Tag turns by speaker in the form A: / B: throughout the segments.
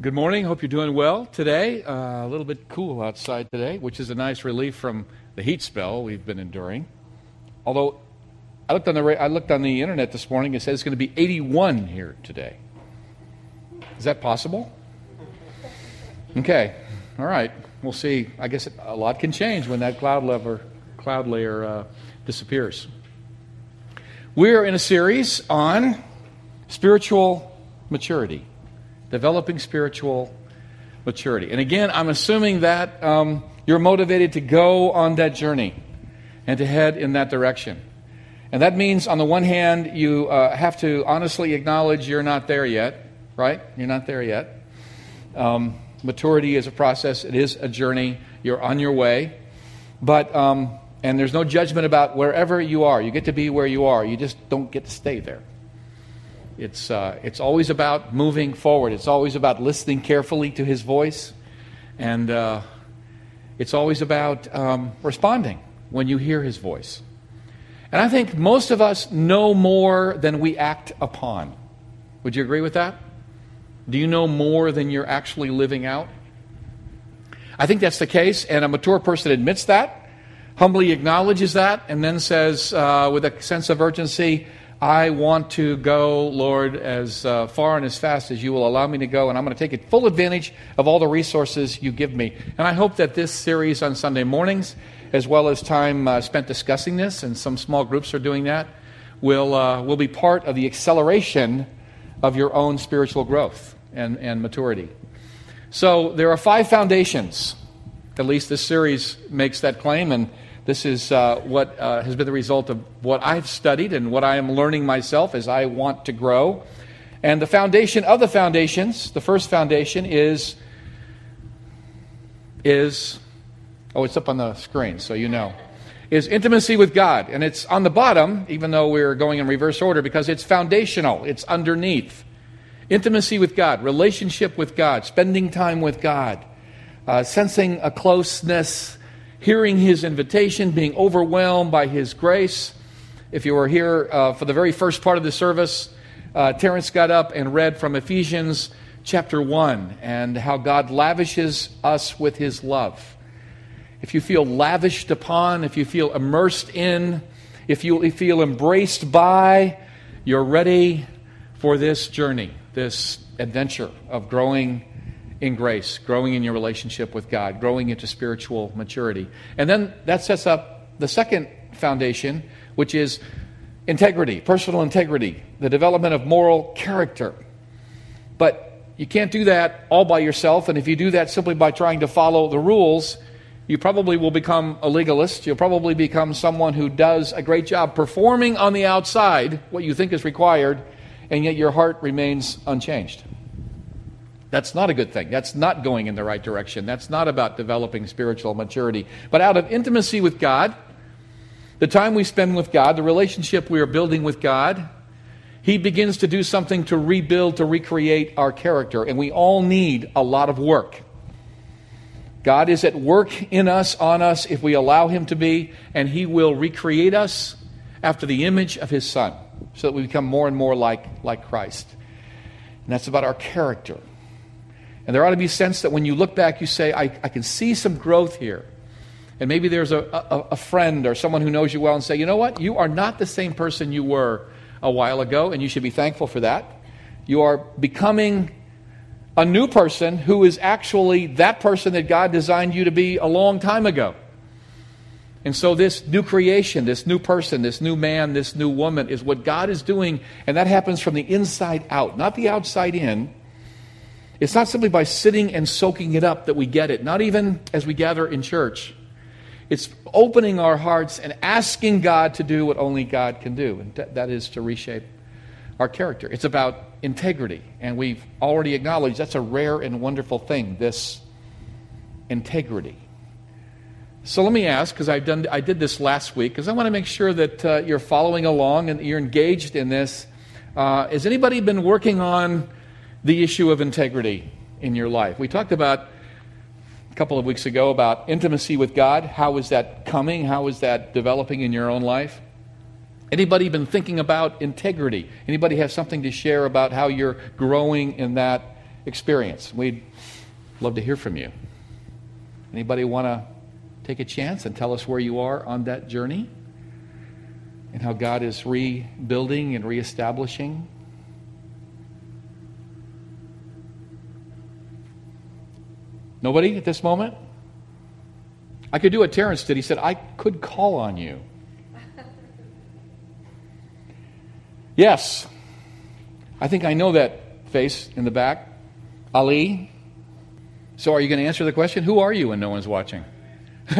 A: Good morning. Hope you're doing well today. Uh, a little bit cool outside today, which is a nice relief from the heat spell we've been enduring. Although I looked on the I looked on the internet this morning. It says it's going to be 81 here today. Is that possible? Okay. All right. We'll see. I guess a lot can change when that cloud layer cloud layer uh, disappears. We're in a series on spiritual maturity developing spiritual maturity. And again, I'm assuming that um, you're motivated to go on that journey and to head in that direction. And that means, on the one hand, you uh, have to honestly acknowledge you're not there yet, right? You're not there yet. Um, maturity is a process, it is a journey. You're on your way. But, um, and there's no judgment about wherever you are. You get to be where you are, you just don't get to stay there. It's, uh, it's always about moving forward. It's always about listening carefully to his voice. And uh, it's always about um, responding when you hear his voice. And I think most of us know more than we act upon. Would you agree with that? Do you know more than you're actually living out? I think that's the case, and a mature person admits that, humbly acknowledges that, and then says uh, with a sense of urgency, I want to go, Lord, as uh, far and as fast as you will allow me to go, and I'm going to take full advantage of all the resources you give me. And I hope that this series on Sunday mornings, as well as time uh, spent discussing this, and some small groups are doing that, will, uh, will be part of the acceleration of your own spiritual growth and, and maturity. So there are five foundations. At least this series makes that claim, and this is uh, what uh, has been the result of what I've studied and what I am learning myself as I want to grow. And the foundation of the foundations, the first foundation is is oh, it's up on the screen, so you know. Is intimacy with God. And it's on the bottom, even though we're going in reverse order, because it's foundational, it's underneath. Intimacy with God, relationship with God, spending time with God, uh, sensing a closeness hearing his invitation, being overwhelmed by his grace. If you were here uh, for the very first part of the service, uh, Terrence got up and read from Ephesians chapter 1 and how God lavishes us with his love. If you feel lavished upon, if you feel immersed in, if you feel embraced by, you're ready for this journey, this adventure of growing in grace, growing in your relationship with God, growing into spiritual maturity. And then that sets up the second foundation, which is integrity, personal integrity, the development of moral character. But you can't do that all by yourself, and if you do that simply by trying to follow the rules, you probably will become a legalist. You'll probably become someone who does a great job performing on the outside what you think is required, and yet your heart remains unchanged. That's not a good thing. That's not going in the right direction. That's not about developing spiritual maturity. But out of intimacy with God, the time we spend with God, the relationship we are building with God, He begins to do something to rebuild, to recreate our character. And we all need a lot of work. God is at work in us, on us, if we allow Him to be, and He will recreate us after the image of His Son so that we become more and more like, like Christ. And that's about our character. And there ought to be a sense that when you look back, you say, I, I can see some growth here. And maybe there's a, a, a, friend or someone who knows you well and say, you know what? You are not the same person you were a while ago, and you should be thankful for that. You are becoming a new person who is actually that person that God designed you to be a long time ago. And so, this new creation, this new person, this new man, this new woman is what God is doing, and that happens from the inside out, not the outside in. It's not simply by sitting and soaking it up that we get it, not even as we gather in church. It's opening our hearts and asking God to do what only God can do, and that is to reshape our character. It's about integrity, and we've already acknowledged that's a rare and wonderful thing, this integrity. So let me ask, because I've done, I did this last week, because I want to make sure that uh, you're following along and you're engaged in this. Uh, has anybody been working on the issue of integrity in your life. We talked about a couple of weeks ago about intimacy with God. How is that coming? How is that developing in your own life? Anybody been thinking about integrity? Anybody have something to share about how you're growing in that experience. We'd love to hear from you. Anybody want to take a chance and tell us where you are on that journey and how God is rebuilding and reestablishing? Nobody at this moment? I could do what Terrence did. He said, I could call on you. yes. I think I know that face in the back. Ali. So are you going to answer the question? Who are you when no one's watching?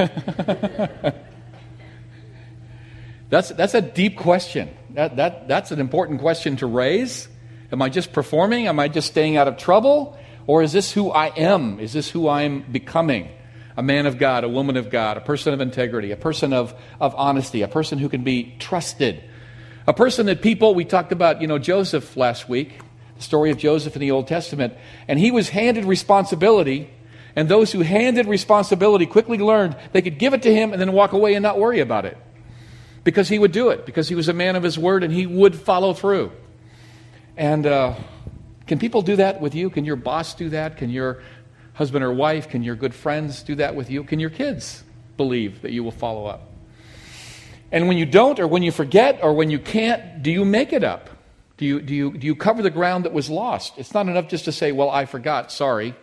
A: that's, that's a deep question. That, that, that's an important question to raise. Am I just performing? Am I just staying out of trouble? Or is this who I am? Is this who I'm becoming? A man of God, a woman of God, a person of integrity, a person of, of honesty, a person who can be trusted. A person that people, we talked about, you know, Joseph last week, the story of Joseph in the Old Testament, and he was handed responsibility, and those who handed responsibility quickly learned they could give it to him and then walk away and not worry about it. Because he would do it, because he was a man of his word and he would follow through. And uh, can people do that with you? Can your boss do that? Can your husband or wife, can your good friends do that with you? Can your kids believe that you will follow up? And when you don't, or when you forget, or when you can't, do you make it up? Do you, do you, do you cover the ground that was lost? It's not enough just to say, well, I forgot, sorry,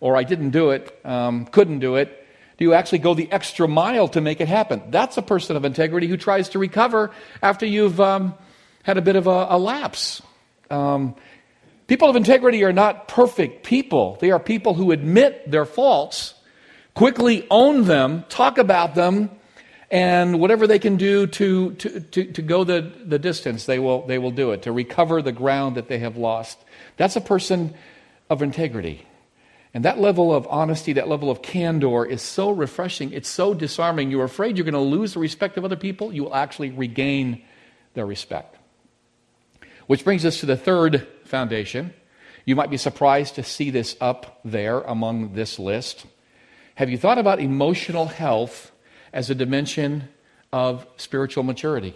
A: or I didn't do it, um, couldn't do it. Do you actually go the extra mile to make it happen? That's a person of integrity who tries to recover after you've um, had a bit of a, a lapse. Um, people of integrity are not perfect people, they are people who admit their faults, quickly own them, talk about them, and whatever they can do to, to, to, to, go the, the distance, they will, they will do it, to recover the ground that they have lost. That's a person of integrity. And that level of honesty, that level of candor is so refreshing. It's so disarming. You're afraid you're going to lose the respect of other people. You will actually regain their respect. Which brings us to the third foundation. You might be surprised to see this up there among this list. Have you thought about emotional health as a dimension of spiritual maturity.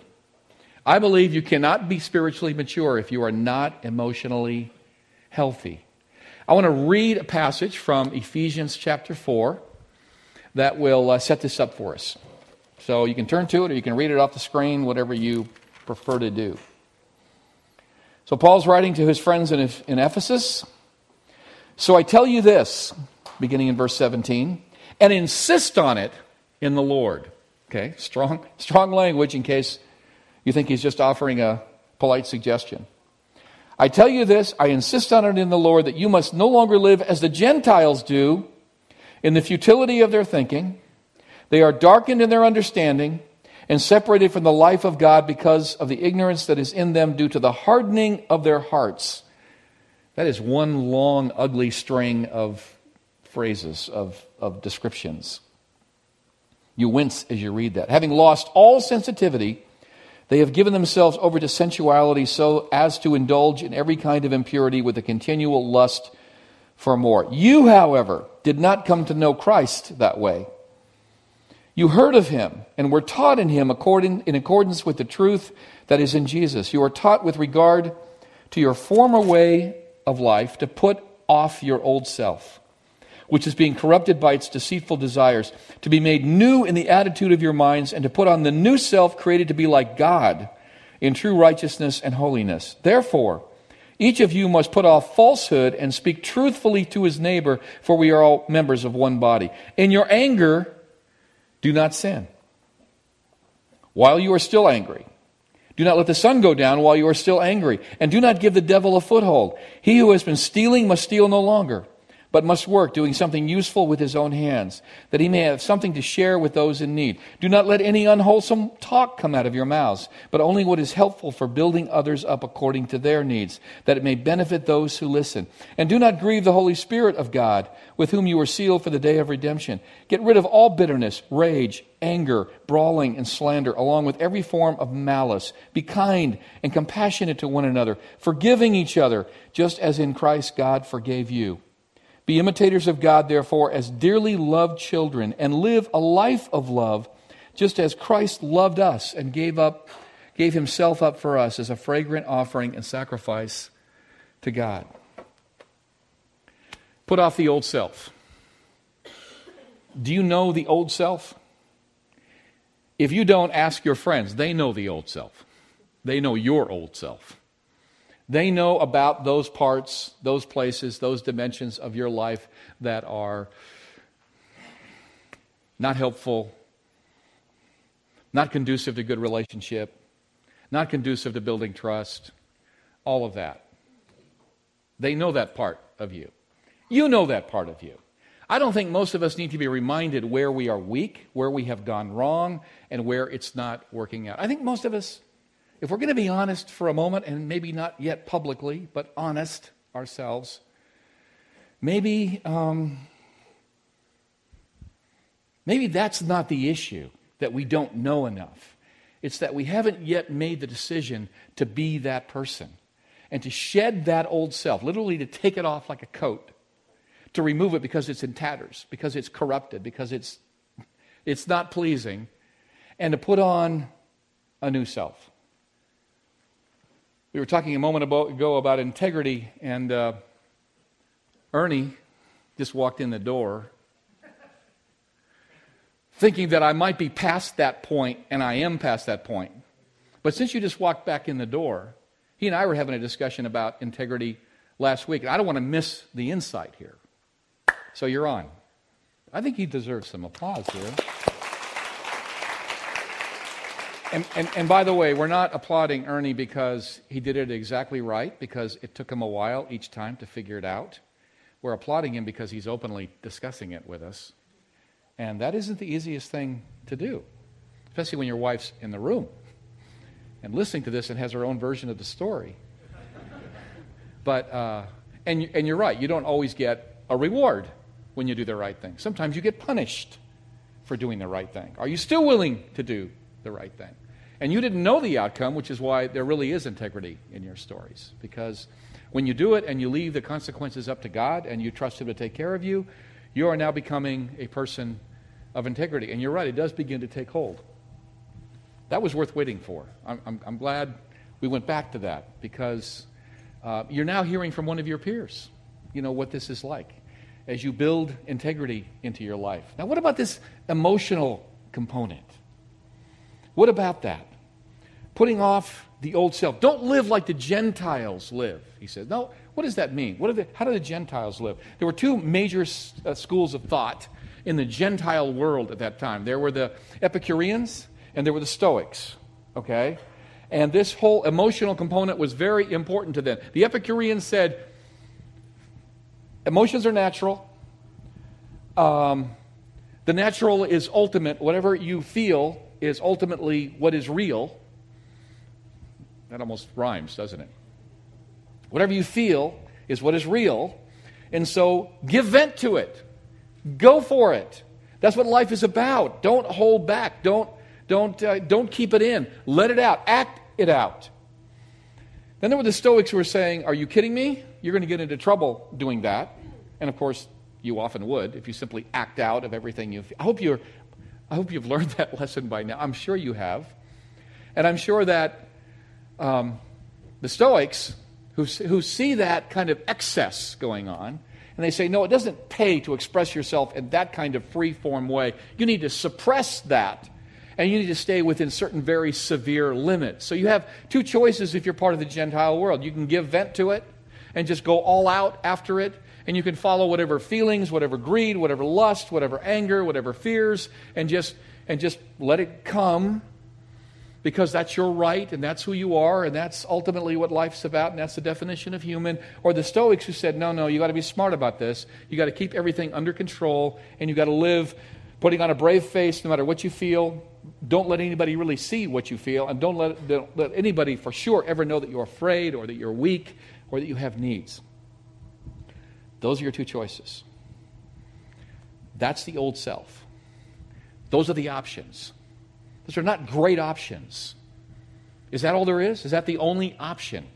A: I believe you cannot be spiritually mature if you are not emotionally healthy. I want to read a passage from Ephesians chapter 4 that will uh, set this up for us. So you can turn to it or you can read it off the screen, whatever you prefer to do. So Paul's writing to his friends in, in Ephesus. So I tell you this, beginning in verse 17, and insist on it in the Lord. Okay, strong, strong language in case you think he's just offering a polite suggestion. I tell you this, I insist on it in the Lord that you must no longer live as the Gentiles do in the futility of their thinking. They are darkened in their understanding and separated from the life of God because of the ignorance that is in them due to the hardening of their hearts. That is one long, ugly string of phrases, of, of descriptions. You wince as you read that. Having lost all sensitivity, they have given themselves over to sensuality so as to indulge in every kind of impurity with a continual lust for more. You, however, did not come to know Christ that way. You heard of him and were taught in him according, in accordance with the truth that is in Jesus. You are taught with regard to your former way of life to put off your old self which is being corrupted by its deceitful desires, to be made new in the attitude of your minds, and to put on the new self created to be like God in true righteousness and holiness. Therefore, each of you must put off falsehood and speak truthfully to his neighbor, for we are all members of one body. In your anger, do not sin. While you are still angry, do not let the sun go down while you are still angry, and do not give the devil a foothold. He who has been stealing must steal no longer but must work, doing something useful with his own hands, that he may have something to share with those in need. Do not let any unwholesome talk come out of your mouths, but only what is helpful for building others up according to their needs, that it may benefit those who listen. And do not grieve the Holy Spirit of God, with whom you were sealed for the day of redemption. Get rid of all bitterness, rage, anger, brawling, and slander, along with every form of malice. Be kind and compassionate to one another, forgiving each other, just as in Christ God forgave you. Be imitators of God, therefore, as dearly loved children, and live a life of love, just as Christ loved us and gave up gave himself up for us as a fragrant offering and sacrifice to God. Put off the old self. Do you know the old self? If you don't, ask your friends. They know the old self, they know your old self. They know about those parts, those places, those dimensions of your life that are not helpful, not conducive to good relationship, not conducive to building trust, all of that. They know that part of you. You know that part of you. I don't think most of us need to be reminded where we are weak, where we have gone wrong, and where it's not working out. I think most of us, if we're going to be honest for a moment, and maybe not yet publicly, but honest ourselves, maybe um, Maybe that's not the issue, that we don't know enough. It's that we haven't yet made the decision to be that person and to shed that old self, literally to take it off like a coat, to remove it because it's in tatters, because it's corrupted, because it's, it's not pleasing, and to put on a new self. We were talking a moment ago about integrity, and uh, Ernie just walked in the door thinking that I might be past that point, and I am past that point. But since you just walked back in the door, he and I were having a discussion about integrity last week, and I don't want to miss the insight here. So you're on. I think he deserves some applause here. And, and, and, by the way, we're not applauding Ernie because he did it exactly right, because it took him a while each time to figure it out. We're applauding him because he's openly discussing it with us. And that isn't the easiest thing to do, especially when your wife's in the room and listening to this and has her own version of the story. but, uh, and, and you're right, you don't always get a reward when you do the right thing. Sometimes you get punished for doing the right thing. Are you still willing to do the right thing? And you didn't know the outcome, which is why there really is integrity in your stories. Because when you do it and you leave the consequences up to God and you trust Him to take care of you, you are now becoming a person of integrity. And you're right, it does begin to take hold. That was worth waiting for. I'm, I'm, I'm glad we went back to that because uh, you're now hearing from one of your peers, you know, what this is like as you build integrity into your life. Now, what about this emotional component? What about that? Putting off the old self. Don't live like the Gentiles live, he says. No, what does that mean? What the, how do the Gentiles live? There were two major uh, schools of thought in the Gentile world at that time. There were the Epicureans and there were the Stoics, okay? And this whole emotional component was very important to them. The Epicureans said, emotions are natural. Um, the natural is ultimate. Whatever you feel is ultimately what is real. That almost rhymes, doesn't it? Whatever you feel is what is real. And so give vent to it. Go for it. That's what life is about. Don't hold back. Don't, don't, uh, don't keep it in. Let it out. Act it out. Then there were the Stoics who were saying, Are you kidding me? You're going to get into trouble doing that. And of course, you often would if you simply act out of everything you feel. I hope you're I hope you've learned that lesson by now. I'm sure you have. And I'm sure that um, the Stoics who, who see that kind of excess going on, and they say, no, it doesn't pay to express yourself in that kind of free form way. You need to suppress that. And you need to stay within certain very severe limits. So you have two choices if you're part of the Gentile world. You can give vent to it and just go all out after it. And you can follow whatever feelings, whatever greed, whatever lust, whatever anger, whatever fears, and just, and just let it come because that's your right and that's who you are and that's ultimately what life's about and that's the definition of human. Or the Stoics who said, no, no, you got to be smart about this. You got to keep everything under control and you got to live putting on a brave face no matter what you feel. Don't let anybody really see what you feel and don't let, don't let anybody for sure ever know that you're afraid or that you're weak or that you have needs. Those are your two choices. That's the old self. Those are the options. Those are not great options. Is that all there is? Is that the only option?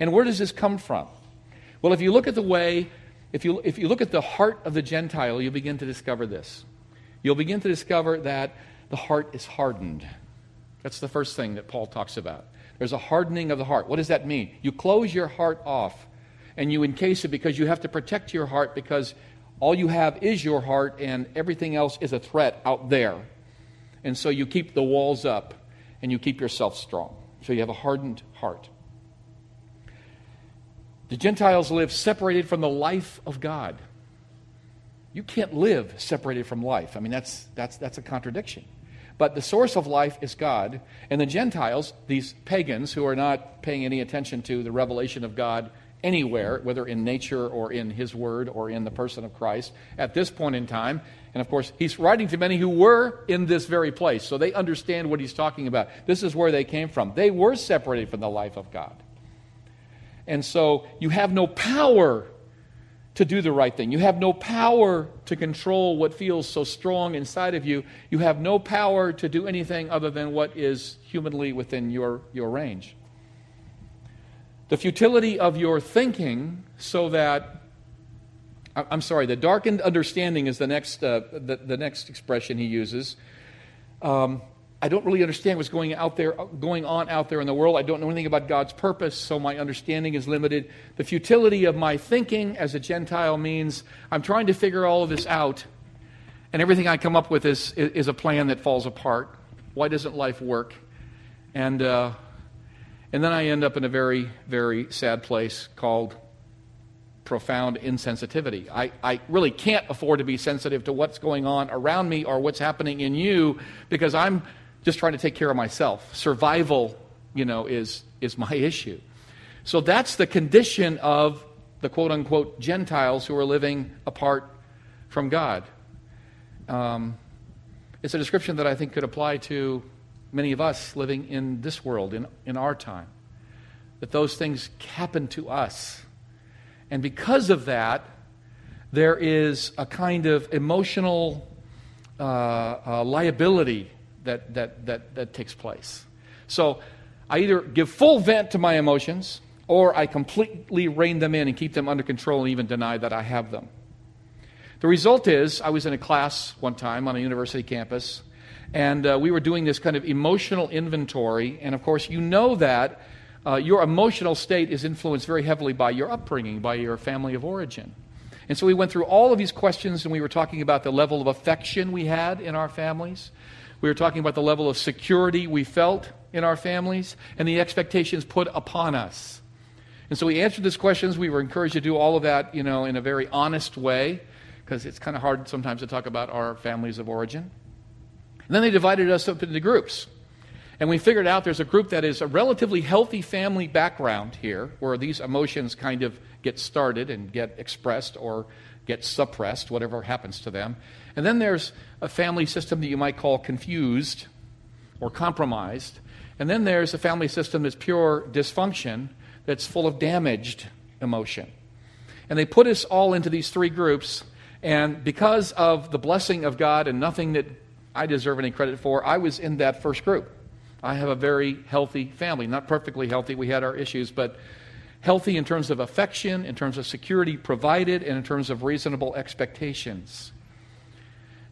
A: And where does this come from? Well, if you look at the way, if you, if you look at the heart of the Gentile, you'll begin to discover this. You'll begin to discover that the heart is hardened. That's the first thing that Paul talks about. There's a hardening of the heart. What does that mean? You close your heart off. and you encase it because you have to protect your heart because all you have is your heart and everything else is a threat out there. And so you keep the walls up and you keep yourself strong. So you have a hardened heart. The Gentiles live separated from the life of God. You can't live separated from life. I mean, that's, that's, that's a contradiction. But the source of life is God. And the Gentiles, these pagans who are not paying any attention to the revelation of God anywhere, whether in nature or in His Word or in the person of Christ, at this point in time. And of course, He's writing to many who were in this very place, so they understand what He's talking about. This is where they came from. They were separated from the life of God. And so you have no power to do the right thing. You have no power to control what feels so strong inside of you. You have no power to do anything other than what is humanly within your, your range. The futility of your thinking, so that, I'm sorry, the darkened understanding is the next, uh, the, the next expression he uses. Um, I don't really understand what's going out there, going on out there in the world. I don't know anything about God's purpose, so my understanding is limited. The futility of my thinking as a Gentile means I'm trying to figure all of this out, and everything I come up with is, is a plan that falls apart. Why doesn't life work? And, uh, and then I end up in a very, very sad place called profound insensitivity. I, I really can't afford to be sensitive to what's going on around me or what's happening in you because I'm just trying to take care of myself. Survival, you know, is, is my issue. So that's the condition of the quote unquote Gentiles who are living apart from God. Um, it's a description that I think could apply to many of us living in this world, in, in our time. That those things happen to us. And because of that, there is a kind of emotional uh, uh, liability that, that, that, that takes place. So I either give full vent to my emotions or I completely rein them in and keep them under control and even deny that I have them. The result is, I was in a class one time on a university campus, and uh, we were doing this kind of emotional inventory. And of course, you know that uh, your emotional state is influenced very heavily by your upbringing, by your family of origin. And so we went through all of these questions, and we were talking about the level of affection we had in our families. We were talking about the level of security we felt in our families and the expectations put upon us. And so we answered these questions. We were encouraged to do all of that, you know, in a very honest way, because it's kind of hard sometimes to talk about our families of origin. And then they divided us up into groups. And we figured out there's a group that is a relatively healthy family background here, where these emotions kind of get started and get expressed or get suppressed, whatever happens to them. And then there's a family system that you might call confused or compromised. And then there's a family system that's pure dysfunction, that's full of damaged emotion. And they put us all into these three groups. And because of the blessing of God and nothing that I deserve any credit for, I was in that first group. I have a very healthy family. Not perfectly healthy, we had our issues, but healthy in terms of affection, in terms of security provided, and in terms of reasonable expectations.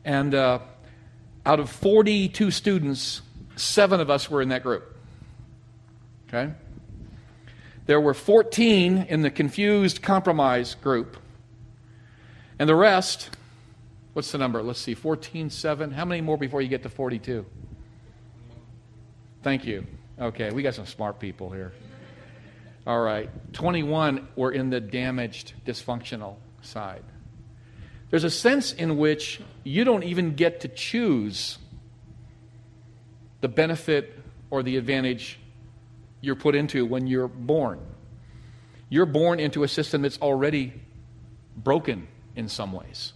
A: And uh, out of 42 students, seven of us were in that group. Okay? There were 14 in the confused compromise group. And the rest, what's the number? Let's see, 14, 7. How many more before you get to 42? Thank you. Okay, we got some smart people here. All right, 21 we're in the damaged, dysfunctional side. There's a sense in which you don't even get to choose the benefit or the advantage you're put into when you're born. You're born into a system that's already broken in some ways.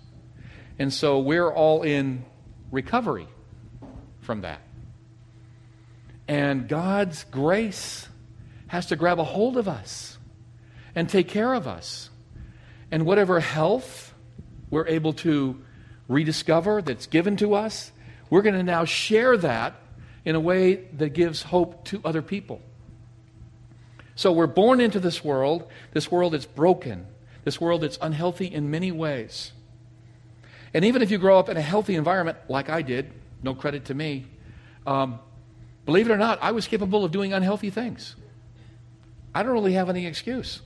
A: And so we're all in recovery from that. And God's grace has to grab a hold of us and take care of us. And whatever health we're able to rediscover that's given to us, we're going to now share that in a way that gives hope to other people. So we're born into this world, this world that's broken, this world that's unhealthy in many ways. And even if you grow up in a healthy environment, like I did, no credit to me, um, believe it or not, I was capable of doing unhealthy things. I don't really have any excuse.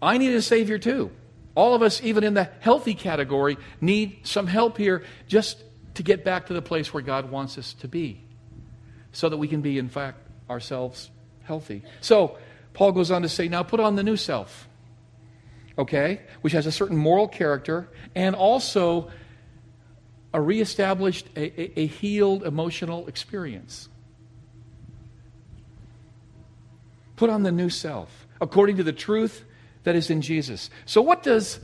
A: I need a Savior too. All of us, even in the healthy category, need some help here just to get back to the place where God wants us to be so that we can be, in fact, ourselves healthy. So, Paul goes on to say, now put on the new self, okay, which has a certain moral character and also a reestablished, a, a, a healed emotional experience. Put on the new self according to the truth that is in Jesus. So, what does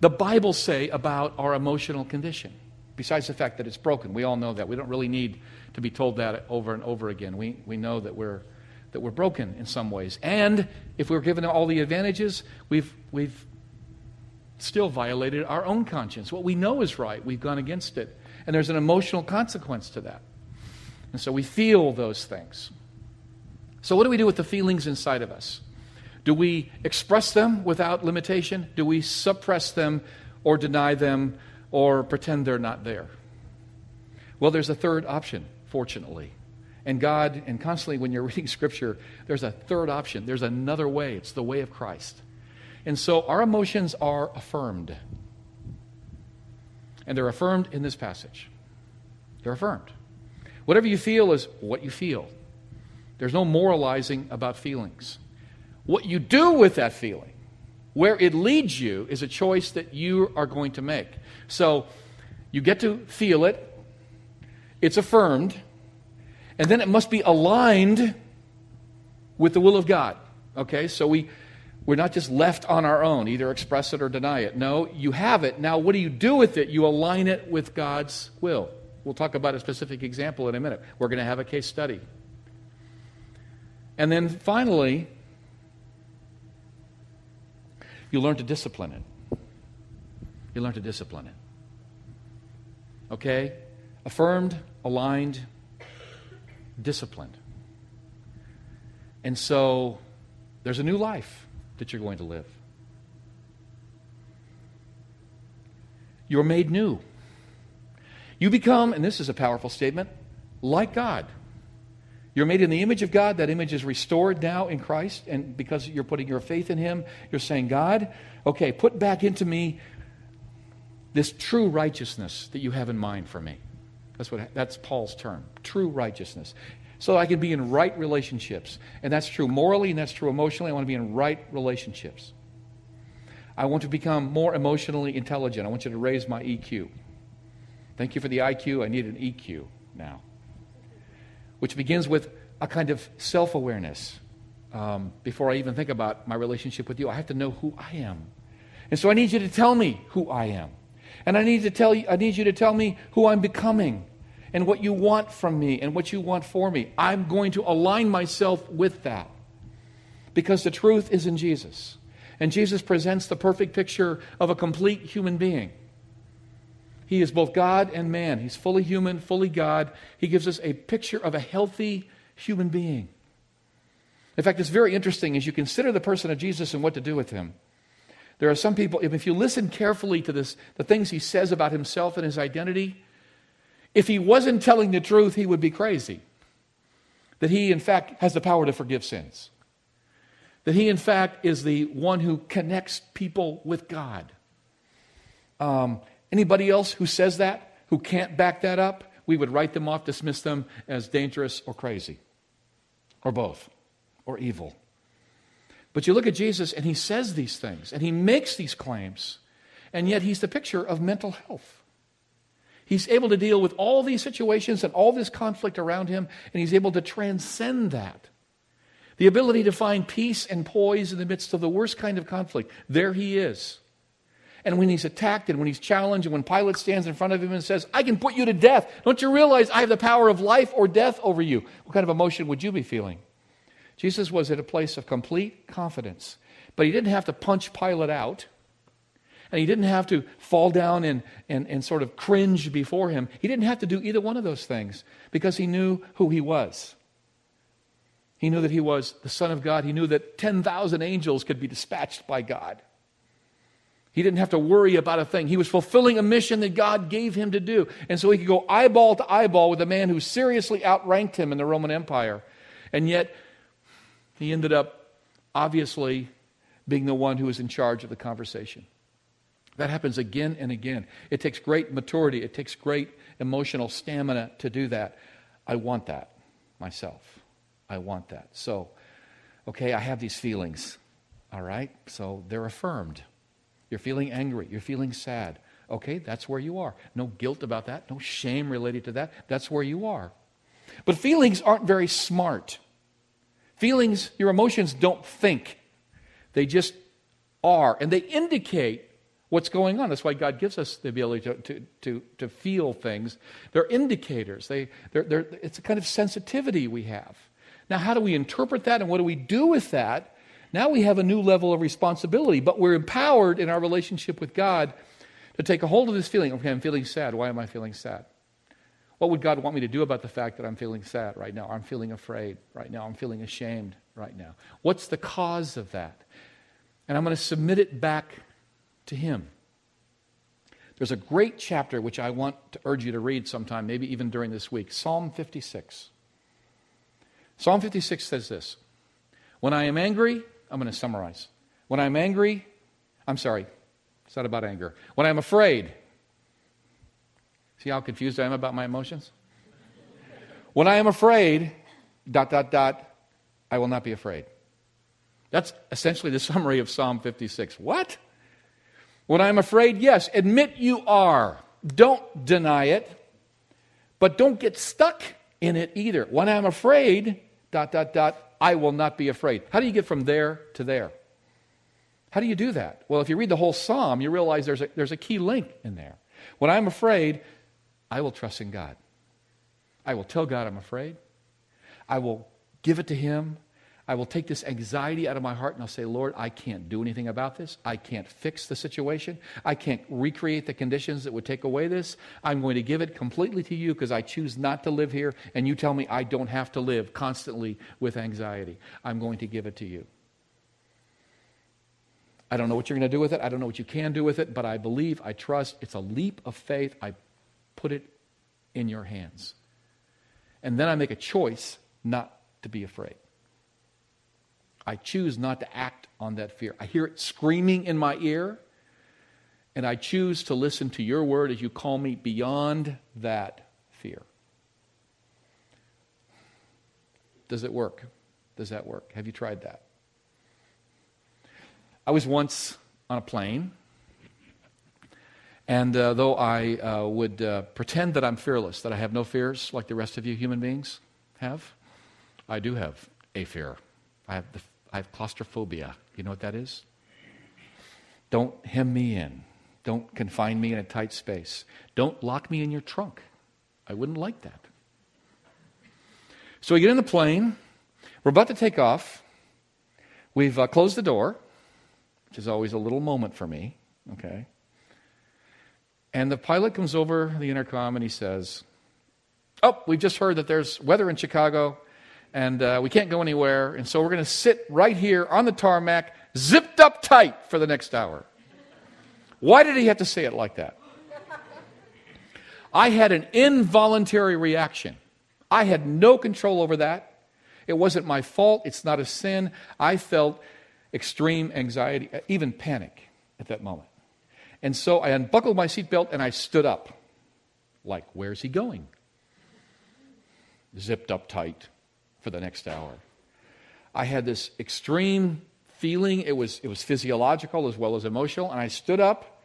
A: the Bible say about our emotional condition? Besides the fact that it's broken, we all know that. We don't really need to be told that over and over again. We, we know that we're, that we're broken in some ways. And if we we're given all the advantages, we've, we've still violated our own conscience. What we know is right, we've gone against it. And there's an emotional consequence to that. And so we feel those things. So, what do we do with the feelings inside of us? Do we express them without limitation? Do we suppress them or deny them or pretend they're not there? Well, there's a third option, fortunately. And God, and constantly when you're reading Scripture, there's a third option. There's another way. It's the way of Christ. And so our emotions are affirmed. And they're affirmed in this passage. They're affirmed. Whatever you feel is what you feel. There's no moralizing about feelings. What you do with that feeling, where it leads you, is a choice that you are going to make. So you get to feel it, it's affirmed, and then it must be aligned with the will of God. Okay, so we we're not just left on our own, either express it or deny it. No, you have it. Now, what do you do with it? You align it with God's will. We'll talk about a specific example in a minute. We're going to have a case study. And then finally, you learn to discipline it. You learn to discipline it. Okay? Affirmed, aligned, disciplined. And so there's a new life that you're going to live. You're made new. You become, and this is a powerful statement, like God. You're made in the image of God. That image is restored now in Christ. And because you're putting your faith in Him, you're saying, God, okay, put back into me this true righteousness that you have in mind for me. That's, what, that's Paul's term true righteousness. So I can be in right relationships. And that's true morally and that's true emotionally. I want to be in right relationships. I want to become more emotionally intelligent. I want you to raise my EQ. Thank you for the IQ. I need an EQ now which begins with a kind of self awareness. Um, before I even think about my relationship with you, I have to know who I am. And so I need you to tell me who I am. And I need, to tell you, I need you to tell me who I'm becoming and what you want from me and what you want for me. I'm going to align myself with that because the truth is in Jesus. And Jesus presents the perfect picture of a complete human being. He is both God and man. He's fully human, fully God. He gives us a picture of a healthy human being. In fact, it's very interesting as you consider the person of Jesus and what to do with him. There are some people, if you listen carefully to this, the things he says about himself and his identity, if he wasn't telling the truth, he would be crazy. That he, in fact, has the power to forgive sins. That he, in fact, is the one who connects people with God. Um, Anybody else who says that, who can't back that up, we would write them off, dismiss them as dangerous or crazy, or both, or evil. But you look at Jesus and he says these things and he makes these claims, and yet he's the picture of mental health. He's able to deal with all these situations and all this conflict around him, and he's able to transcend that. The ability to find peace and poise in the midst of the worst kind of conflict. There he is and when he's attacked and when he's challenged and when Pilate stands in front of him and says, I can put you to death. Don't you realize I have the power of life or death over you? What kind of emotion would you be feeling? Jesus was at a place of complete confidence, but he didn't have to punch Pilate out. And he didn't have to fall down and, and, and sort of cringe before him. He didn't have to do either one of those things because he knew who he was. He knew that he was the Son of God. He knew that 10,000 angels could be dispatched by God. He didn't have to worry about a thing. He was fulfilling a mission that God gave him to do. And so he could go eyeball to eyeball with a man who seriously outranked him in the Roman Empire. And yet, he ended up obviously being the one who was in charge of the conversation. That happens again and again. It takes great maturity, it takes great emotional stamina to do that. I want that myself. I want that. So, okay, I have these feelings. All right? So they're affirmed. You're feeling angry. You're feeling sad. Okay, that's where you are. No guilt about that. No shame related to that. That's where you are. But feelings aren't very smart. Feelings, your emotions don't think, they just are. And they indicate what's going on. That's why God gives us the ability to, to, to, to feel things. They're indicators, they, they're, they're, it's a kind of sensitivity we have. Now, how do we interpret that and what do we do with that? Now we have a new level of responsibility, but we're empowered in our relationship with God to take a hold of this feeling. Okay, I'm feeling sad. Why am I feeling sad? What would God want me to do about the fact that I'm feeling sad right now? I'm feeling afraid right now. I'm feeling ashamed right now. What's the cause of that? And I'm going to submit it back to Him. There's a great chapter which I want to urge you to read sometime, maybe even during this week Psalm 56. Psalm 56 says this When I am angry, I'm going to summarize. When I'm angry, I'm sorry, it's not about anger. When I'm afraid, see how confused I am about my emotions? When I am afraid, dot, dot, dot, I will not be afraid. That's essentially the summary of Psalm 56. What? When I'm afraid, yes, admit you are. Don't deny it, but don't get stuck in it either. When I'm afraid, dot, dot, dot, I will not be afraid. How do you get from there to there? How do you do that? Well, if you read the whole psalm, you realize there's a, there's a key link in there. When I'm afraid, I will trust in God. I will tell God I'm afraid. I will give it to Him. I will take this anxiety out of my heart and I'll say, Lord, I can't do anything about this. I can't fix the situation. I can't recreate the conditions that would take away this. I'm going to give it completely to you because I choose not to live here. And you tell me I don't have to live constantly with anxiety. I'm going to give it to you. I don't know what you're going to do with it. I don't know what you can do with it, but I believe, I trust. It's a leap of faith. I put it in your hands. And then I make a choice not to be afraid. I choose not to act on that fear. I hear it screaming in my ear, and I choose to listen to your word as you call me beyond that fear. Does it work? Does that work? Have you tried that? I was once on a plane, and uh, though I uh, would uh, pretend that I'm fearless, that I have no fears like the rest of you human beings have, I do have a fear. I have the I have claustrophobia. You know what that is? Don't hem me in. Don't confine me in a tight space. Don't lock me in your trunk. I wouldn't like that. So we get in the plane. We're about to take off. We've uh, closed the door, which is always a little moment for me. Okay. And the pilot comes over the intercom and he says, Oh, we've just heard that there's weather in Chicago and uh, we can't go anywhere. And so we're going to sit right here on the tarmac, zipped up tight for the next hour. Why did he have to say it like that? I had an involuntary reaction. I had no control over that. It wasn't my fault. It's not a sin. I felt extreme anxiety, even panic at that moment. And so I unbuckled my seatbelt and I stood up. Like, where's he going? Zipped up tight for the next hour. I had this extreme feeling. It was, it was physiological as well as emotional. And I stood up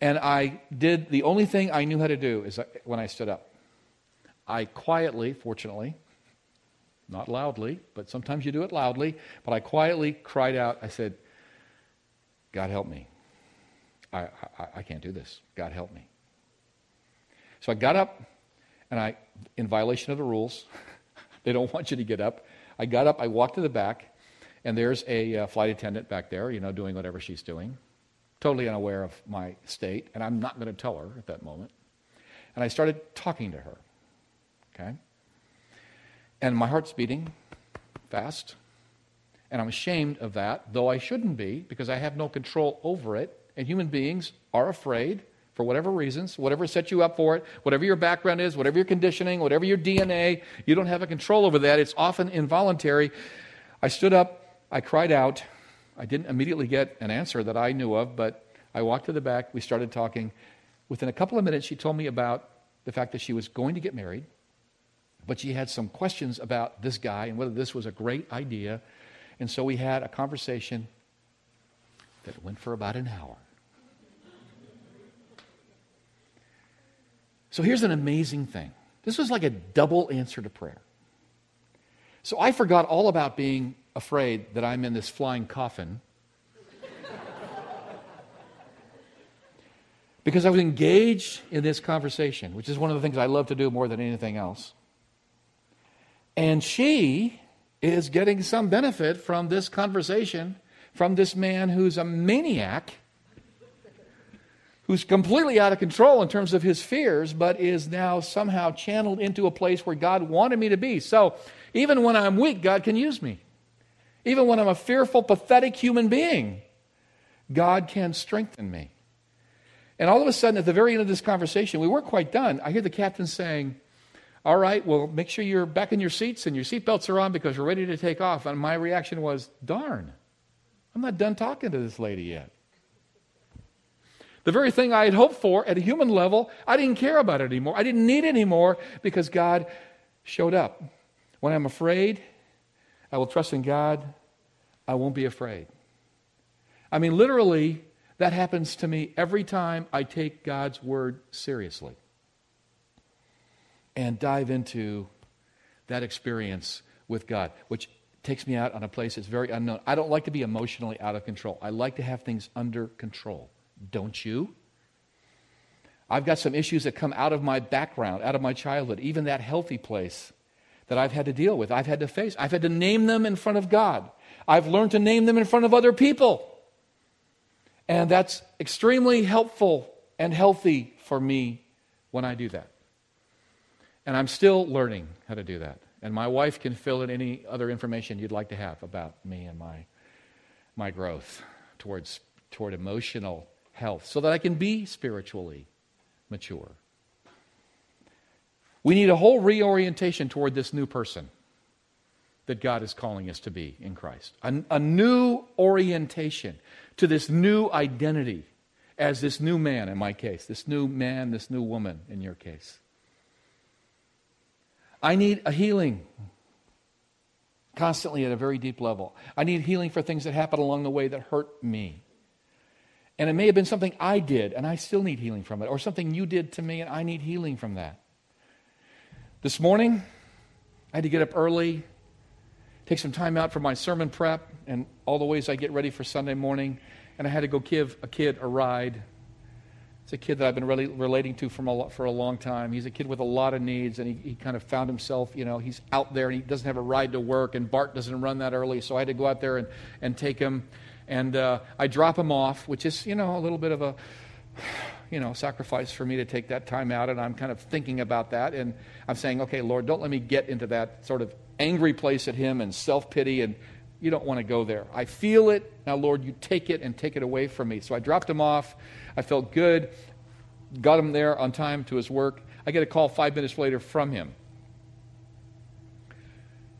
A: and I did the only thing I knew how to do is when I stood up. I quietly, fortunately, not loudly, but sometimes you do it loudly, but I quietly cried out. I said, God help me. I, I, I can't do this. God help me. So I got up and I, in violation of the rules, They don't want you to get up. I got up, I walked to the back, and there's a uh, flight attendant back there, you know, doing whatever she's doing, totally unaware of my state, and I'm not going to tell her at that moment. And I started talking to her, okay? And my heart's beating fast, and I'm ashamed of that, though I shouldn't be, because I have no control over it, and human beings are afraid for whatever reasons, whatever set you up for it, whatever your background is, whatever your conditioning, whatever your DNA, you don't have a control over that. It's often involuntary. I stood up, I cried out, I didn't immediately get an answer that I knew of, but I walked to the back. We started talking. Within a couple of minutes, she told me about the fact that she was going to get married, but she had some questions about this guy and whether this was a great idea. And so we had a conversation that went for about an hour. So here's an amazing thing this was like a double answer to prayer. So I forgot all about being afraid that I'm in this flying coffin. because I was engaged in this conversation, which is one of the things I love to do more than anything else. And she is getting some benefit from this conversation from this man who's a maniac, who's completely out of control in terms of his fears, but is now somehow channeled into a place where God wanted me to be. So even when I'm weak, God can use me. Even when I'm a fearful, pathetic human being, God can strengthen me. And all of a sudden, at the very end of this conversation, we weren't quite done. I hear the captain saying, All right, well, make sure you're back in your seats and your seatbelts are on because we're ready to take off. And my reaction was, Darn, I'm not done talking to this lady yet. The very thing I had hoped for at a human level, I didn't care about it anymore. I didn't need it anymore because God showed up. When I'm afraid, I will trust in God. I won't be afraid. I mean, literally, that happens to me every time I take God's word seriously and dive into that experience with God, which takes me out on a place that's very unknown. I don't like to be emotionally out of control. I like to have things under control. Don't you? I've got some issues that come out of my background, out of my childhood, even that healthy place that I've had to deal with, I've had to face. I've had to name them in front of God. I've learned to name them in front of other people. And that's extremely helpful and healthy for me when I do that. And I'm still learning how to do that. And my wife can fill in any other information you'd like to have about me and my, my growth towards, toward emotional health so that I can be spiritually mature. We need a whole reorientation toward this new person that God is calling us to be in Christ. A, a, new orientation to this new identity as this new man, in my case, this new man, this new woman, in your case. I need a healing constantly at a very deep level. I need healing for things that happened along the way that hurt me. And it may have been something I did, and I still need healing from it, or something you did to me, and I need healing from that. This morning, I had to get up early, take some time out for my sermon prep, and all the ways I get ready for Sunday morning, and I had to go give a kid a ride it's a kid that I've been really relating to from a, for a long time. He's a kid with a lot of needs, and he, he kind of found himself, you know, he's out there and he doesn't have a ride to work, and BART doesn't run that early, so I had to go out there and, and take him. And uh, I drop him off, which is, you know, a little bit of a, you know, sacrifice for me to take that time out, and I'm kind of thinking about that, and I'm saying, okay, Lord, don't let me get into that sort of angry place at him and self pity and you don't want to go there. I feel it. Now, Lord, you take it and take it away from me. So I dropped him off. I felt good. Got him there on time to his work. I get a call five minutes later from him.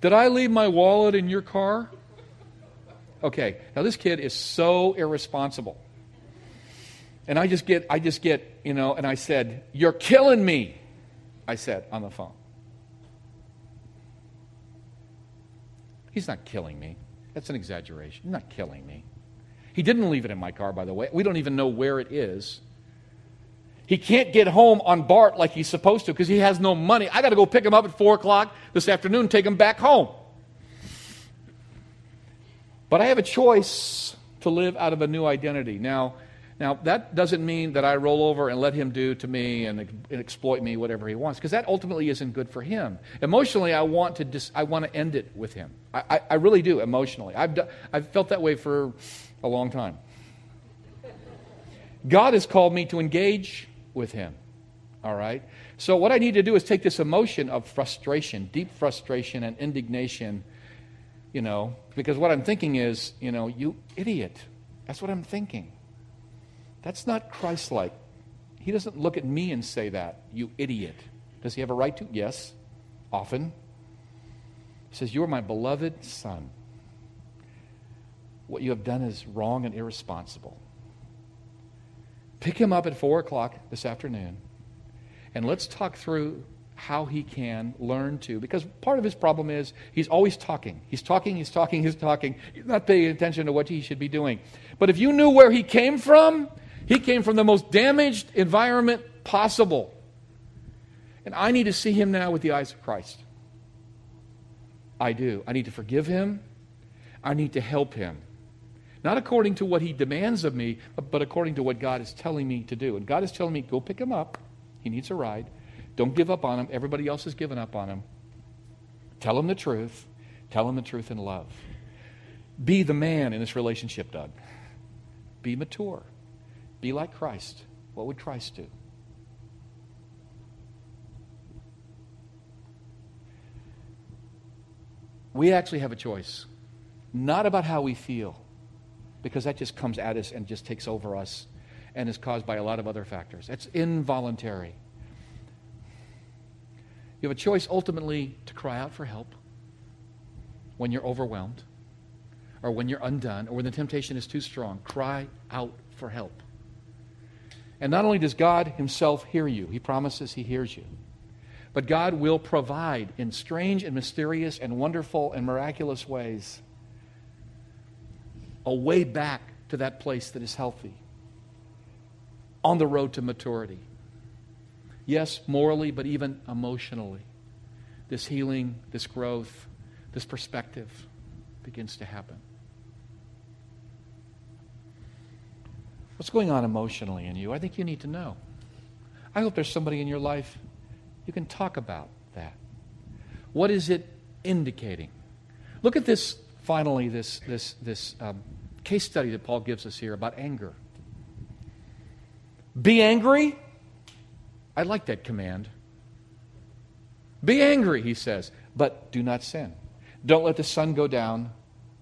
A: Did I leave my wallet in your car? Okay, now this kid is so irresponsible. And I just get, I just get, you know, and I said, You're killing me, I said on the phone. He's not killing me. That's an exaggeration. He's not killing me. He didn't leave it in my car, by the way. We don't even know where it is. He can't get home on BART like he's supposed to because he has no money. I got to go pick him up at 4 o'clock this afternoon take him back home. But I have a choice to live out of a new identity. Now, now that doesn't mean that I roll over and let him do to me and, and exploit me whatever he wants, because that ultimately isn't good for him. Emotionally, I want to dis, I want to end it with him. I, I, I really do emotionally. I've, do, I've felt that way for a long time. God has called me to engage with him. All right? So, what I need to do is take this emotion of frustration, deep frustration and indignation, you know, because what I'm thinking is, you know, you idiot. That's what I'm thinking. That's not Christ like. He doesn't look at me and say that, you idiot. Does he have a right to? Yes, often. He says, You are my beloved son. what you have done is wrong and irresponsible. Pick him up at 4 o'clock this afternoon, and let's talk through how he can learn to. Because part of his problem is he's always talking. He's talking, he's talking, he's talking. He's not paying attention to what he should be doing. But if you knew where he came from, he came from the most damaged environment possible. And I need to see him now with the eyes of Christ. I do. I need to forgive him. I need to help him. Not according to what he demands of me, but according to what God is telling me to do. And God is telling me, go pick him up. He needs a ride. Don't give up on him. Everybody else has given up on him. Tell him the truth. Tell him the truth in love. Be the man in this relationship, Doug. Be mature. Be like Christ. What would Christ do? We actually have a choice, not about how we feel, because that just comes at us and just takes over us and is caused by a lot of other factors. It's involuntary. You have a choice ultimately to cry out for help when you're overwhelmed or when you're undone or when the temptation is too strong. Cry out for help. And not only does God Himself hear you, He promises He hears you, but God will provide in strange and mysterious and wonderful and miraculous ways a way back to that place that is healthy on the road to maturity. Yes, morally, but even emotionally. This healing, this growth, this perspective begins to happen. What's going on emotionally in you? I think you need to know. I hope there's somebody in your life you can talk about that. What is it indicating? Look at this, finally, this, this, this um, case study that Paul gives us here about anger. Be angry I like that command. Be angry, he says, but do not sin. Don't let the sun go down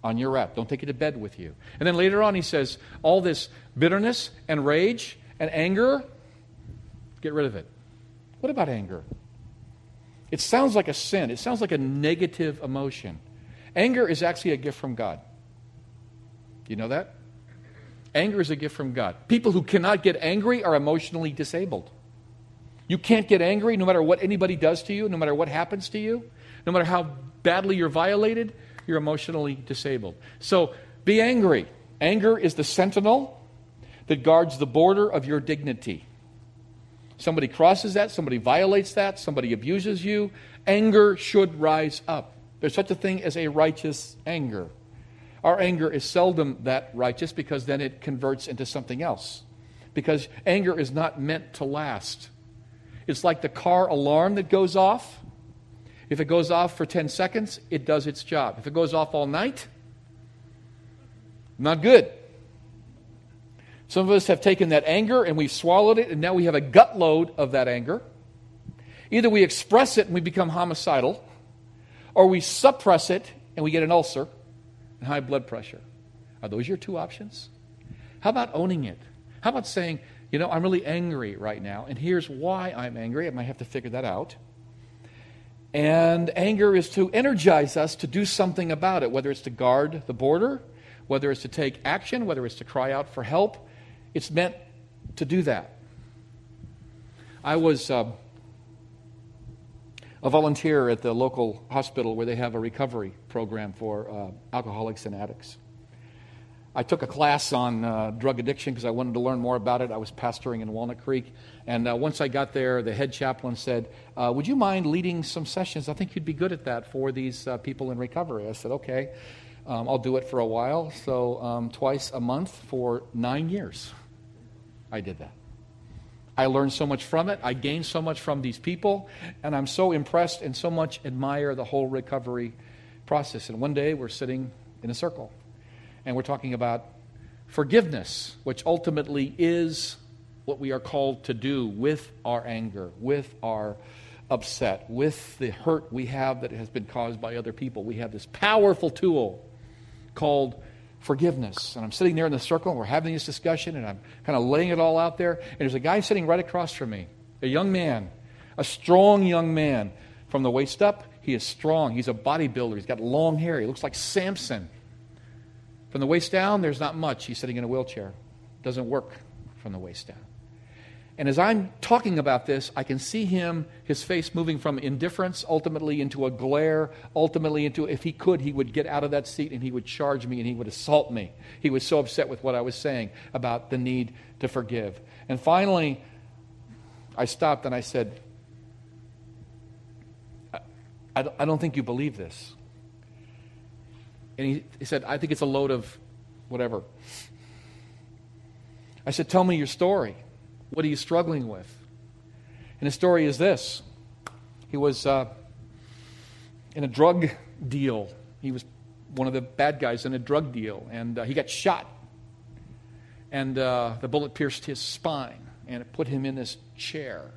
A: on your wrath. Don't take it to bed with you. And then later on, he says, all this bitterness and rage and anger, get rid of it. What about anger? It sounds like a sin, it sounds like a negative emotion. Anger is actually a gift from God. You know that? Anger is a gift from God. People who cannot get angry are emotionally disabled. You can't get angry no matter what anybody does to you, no matter what happens to you, no matter how badly you're violated, you're emotionally disabled. So be angry. Anger is the sentinel that guards the border of your dignity. Somebody crosses that, somebody violates that, somebody abuses you, anger should rise up. There's such a thing as a righteous anger. Our anger is seldom that righteous because then it converts into something else. Because anger is not meant to last. It's like the car alarm that goes off. If it goes off for 10 seconds, it does its job. If it goes off all night, not good. Some of us have taken that anger and we've swallowed it, and now we have a gut load of that anger. Either we express it and we become homicidal, or we suppress it and we get an ulcer and high blood pressure. Are those your two options? How about owning it? How about saying, you know, I'm really angry right now, and here's why I'm angry. I might have to figure that out. And anger is to energize us to do something about it, whether it's to guard the border, whether it's to take action, whether it's to cry out for help. It's meant to do that. I was uh, a volunteer at the local hospital where they have a recovery program for uh, alcoholics and addicts. I took a class on uh, drug addiction because I wanted to learn more about it. I was pastoring in Walnut Creek. And uh, once I got there, the head chaplain said, uh, Would you mind leading some sessions? I think you'd be good at that for these uh, people in recovery. I said, Okay, um, I'll do it for a while. So, um, twice a month for nine years, I did that. I learned so much from it. I gained so much from these people. And I'm so impressed and so much admire the whole recovery process. And one day we're sitting in a circle and we're talking about forgiveness, which ultimately is what we are called to do with our anger, with our upset, with the hurt we have that has been caused by other people. We have this powerful tool called forgiveness. And I'm sitting there in the circle, and we're having this discussion, and I'm kind of laying it all out there. And there's a guy sitting right across from me, a young man, a strong young man. From the waist up, he is strong. He's a bodybuilder. He's got long hair. He looks like Samson. From the waist down, there's not much. He's sitting in a wheelchair. Doesn't work from the waist down. And as I'm talking about this, I can see him, his face moving from indifference ultimately into a glare, ultimately into, if he could, he would get out of that seat and he would charge me and he would assault me. He was so upset with what I was saying about the need to forgive. And finally, I stopped and I said, I, I don't think you believe this. And he, he said, I think it's a load of whatever. I said, Tell me your story. What are you struggling with? And his story is this he was uh, in a drug deal. He was one of the bad guys in a drug deal, and uh, he got shot. And uh, the bullet pierced his spine, and it put him in this chair.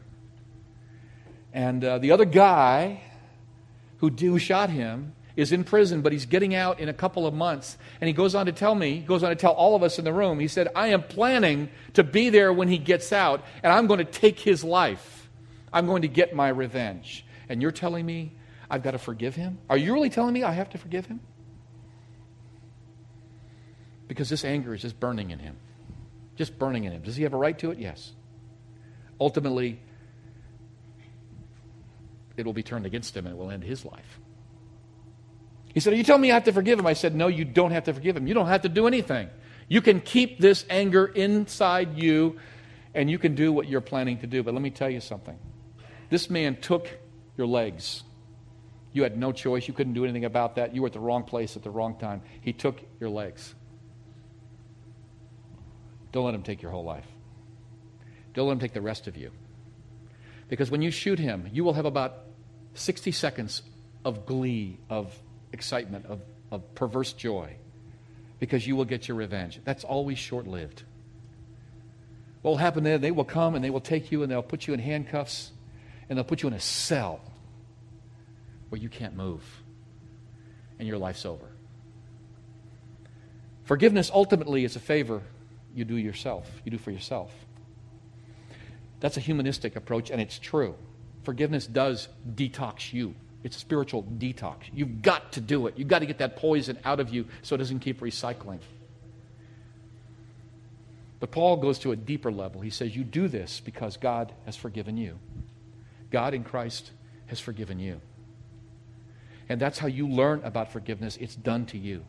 A: And uh, the other guy who, who shot him is in prison, but he's getting out in a couple of months. And he goes on to tell me, he goes on to tell all of us in the room, he said, I am planning to be there when he gets out, and I'm going to take his life. I'm going to get my revenge. And you're telling me I've got to forgive him? Are you really telling me I have to forgive him? Because this anger is just burning in him. Just burning in him. Does he have a right to it? Yes. Ultimately, it will be turned against him and it will end his life. He said, Are you telling me I have to forgive him? I said, No, you don't have to forgive him. You don't have to do anything. You can keep this anger inside you and you can do what you're planning to do. But let me tell you something. This man took your legs. You had no choice. You couldn't do anything about that. You were at the wrong place at the wrong time. He took your legs. Don't let him take your whole life. Don't let him take the rest of you. Because when you shoot him, you will have about 60 seconds of glee, of excitement, of, of perverse joy, because you will get your revenge. That's always short lived. What will happen then? They will come and they will take you and they'll put you in handcuffs and they'll put you in a cell where you can't move and your life's over. Forgiveness ultimately is a favor you do yourself, you do for yourself. That's a humanistic approach, and it's true. Forgiveness does detox you. It's a spiritual detox. You've got to do it. You've got to get that poison out of you so it doesn't keep recycling. But Paul goes to a deeper level. He says, You do this because God has forgiven you. God in Christ has forgiven you. And that's how you learn about forgiveness. It's done to you.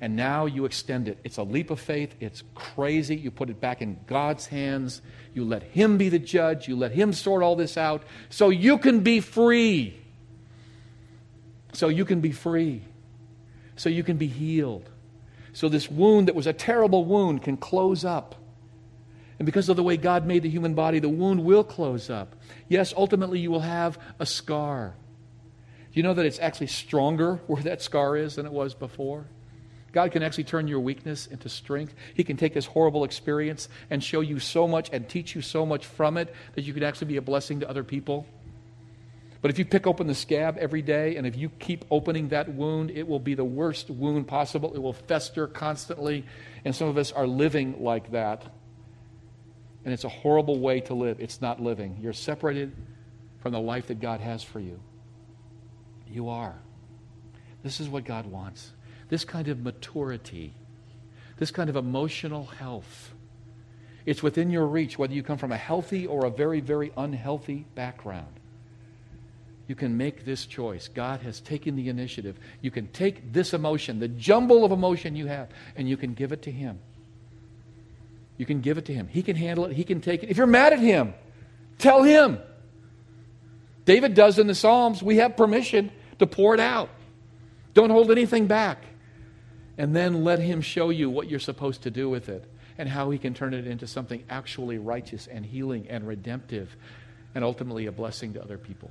A: And now you extend it. It's a leap of faith. It's crazy. You put it back in God's hands. You let Him be the judge. You let Him sort all this out so you can be free so you can be free, so you can be healed, so this wound that was a terrible wound can close up. And because of the way God made the human body, the wound will close up. Yes, ultimately you will have a scar. Do you know that it's actually stronger where that scar is than it was before? God can actually turn your weakness into strength. He can take this horrible experience and show you so much and teach you so much from it that you can actually be a blessing to other people. But if you pick open the scab every day and if you keep opening that wound, it will be the worst wound possible. It will fester constantly. And some of us are living like that. And it's a horrible way to live. It's not living. You're separated from the life that God has for you. You are. This is what God wants. This kind of maturity, this kind of emotional health. It's within your reach, whether you come from a healthy or a very, very unhealthy background. You can make this choice. God has taken the initiative. You can take this emotion, the jumble of emotion you have, and you can give it to Him. You can give it to Him. He can handle it. He can take it. If you're mad at Him, tell Him. David does in the Psalms. We have permission to pour it out. Don't hold anything back. And then let Him show you what you're supposed to do with it and how He can turn it into something actually righteous and healing and redemptive and ultimately a blessing to other people.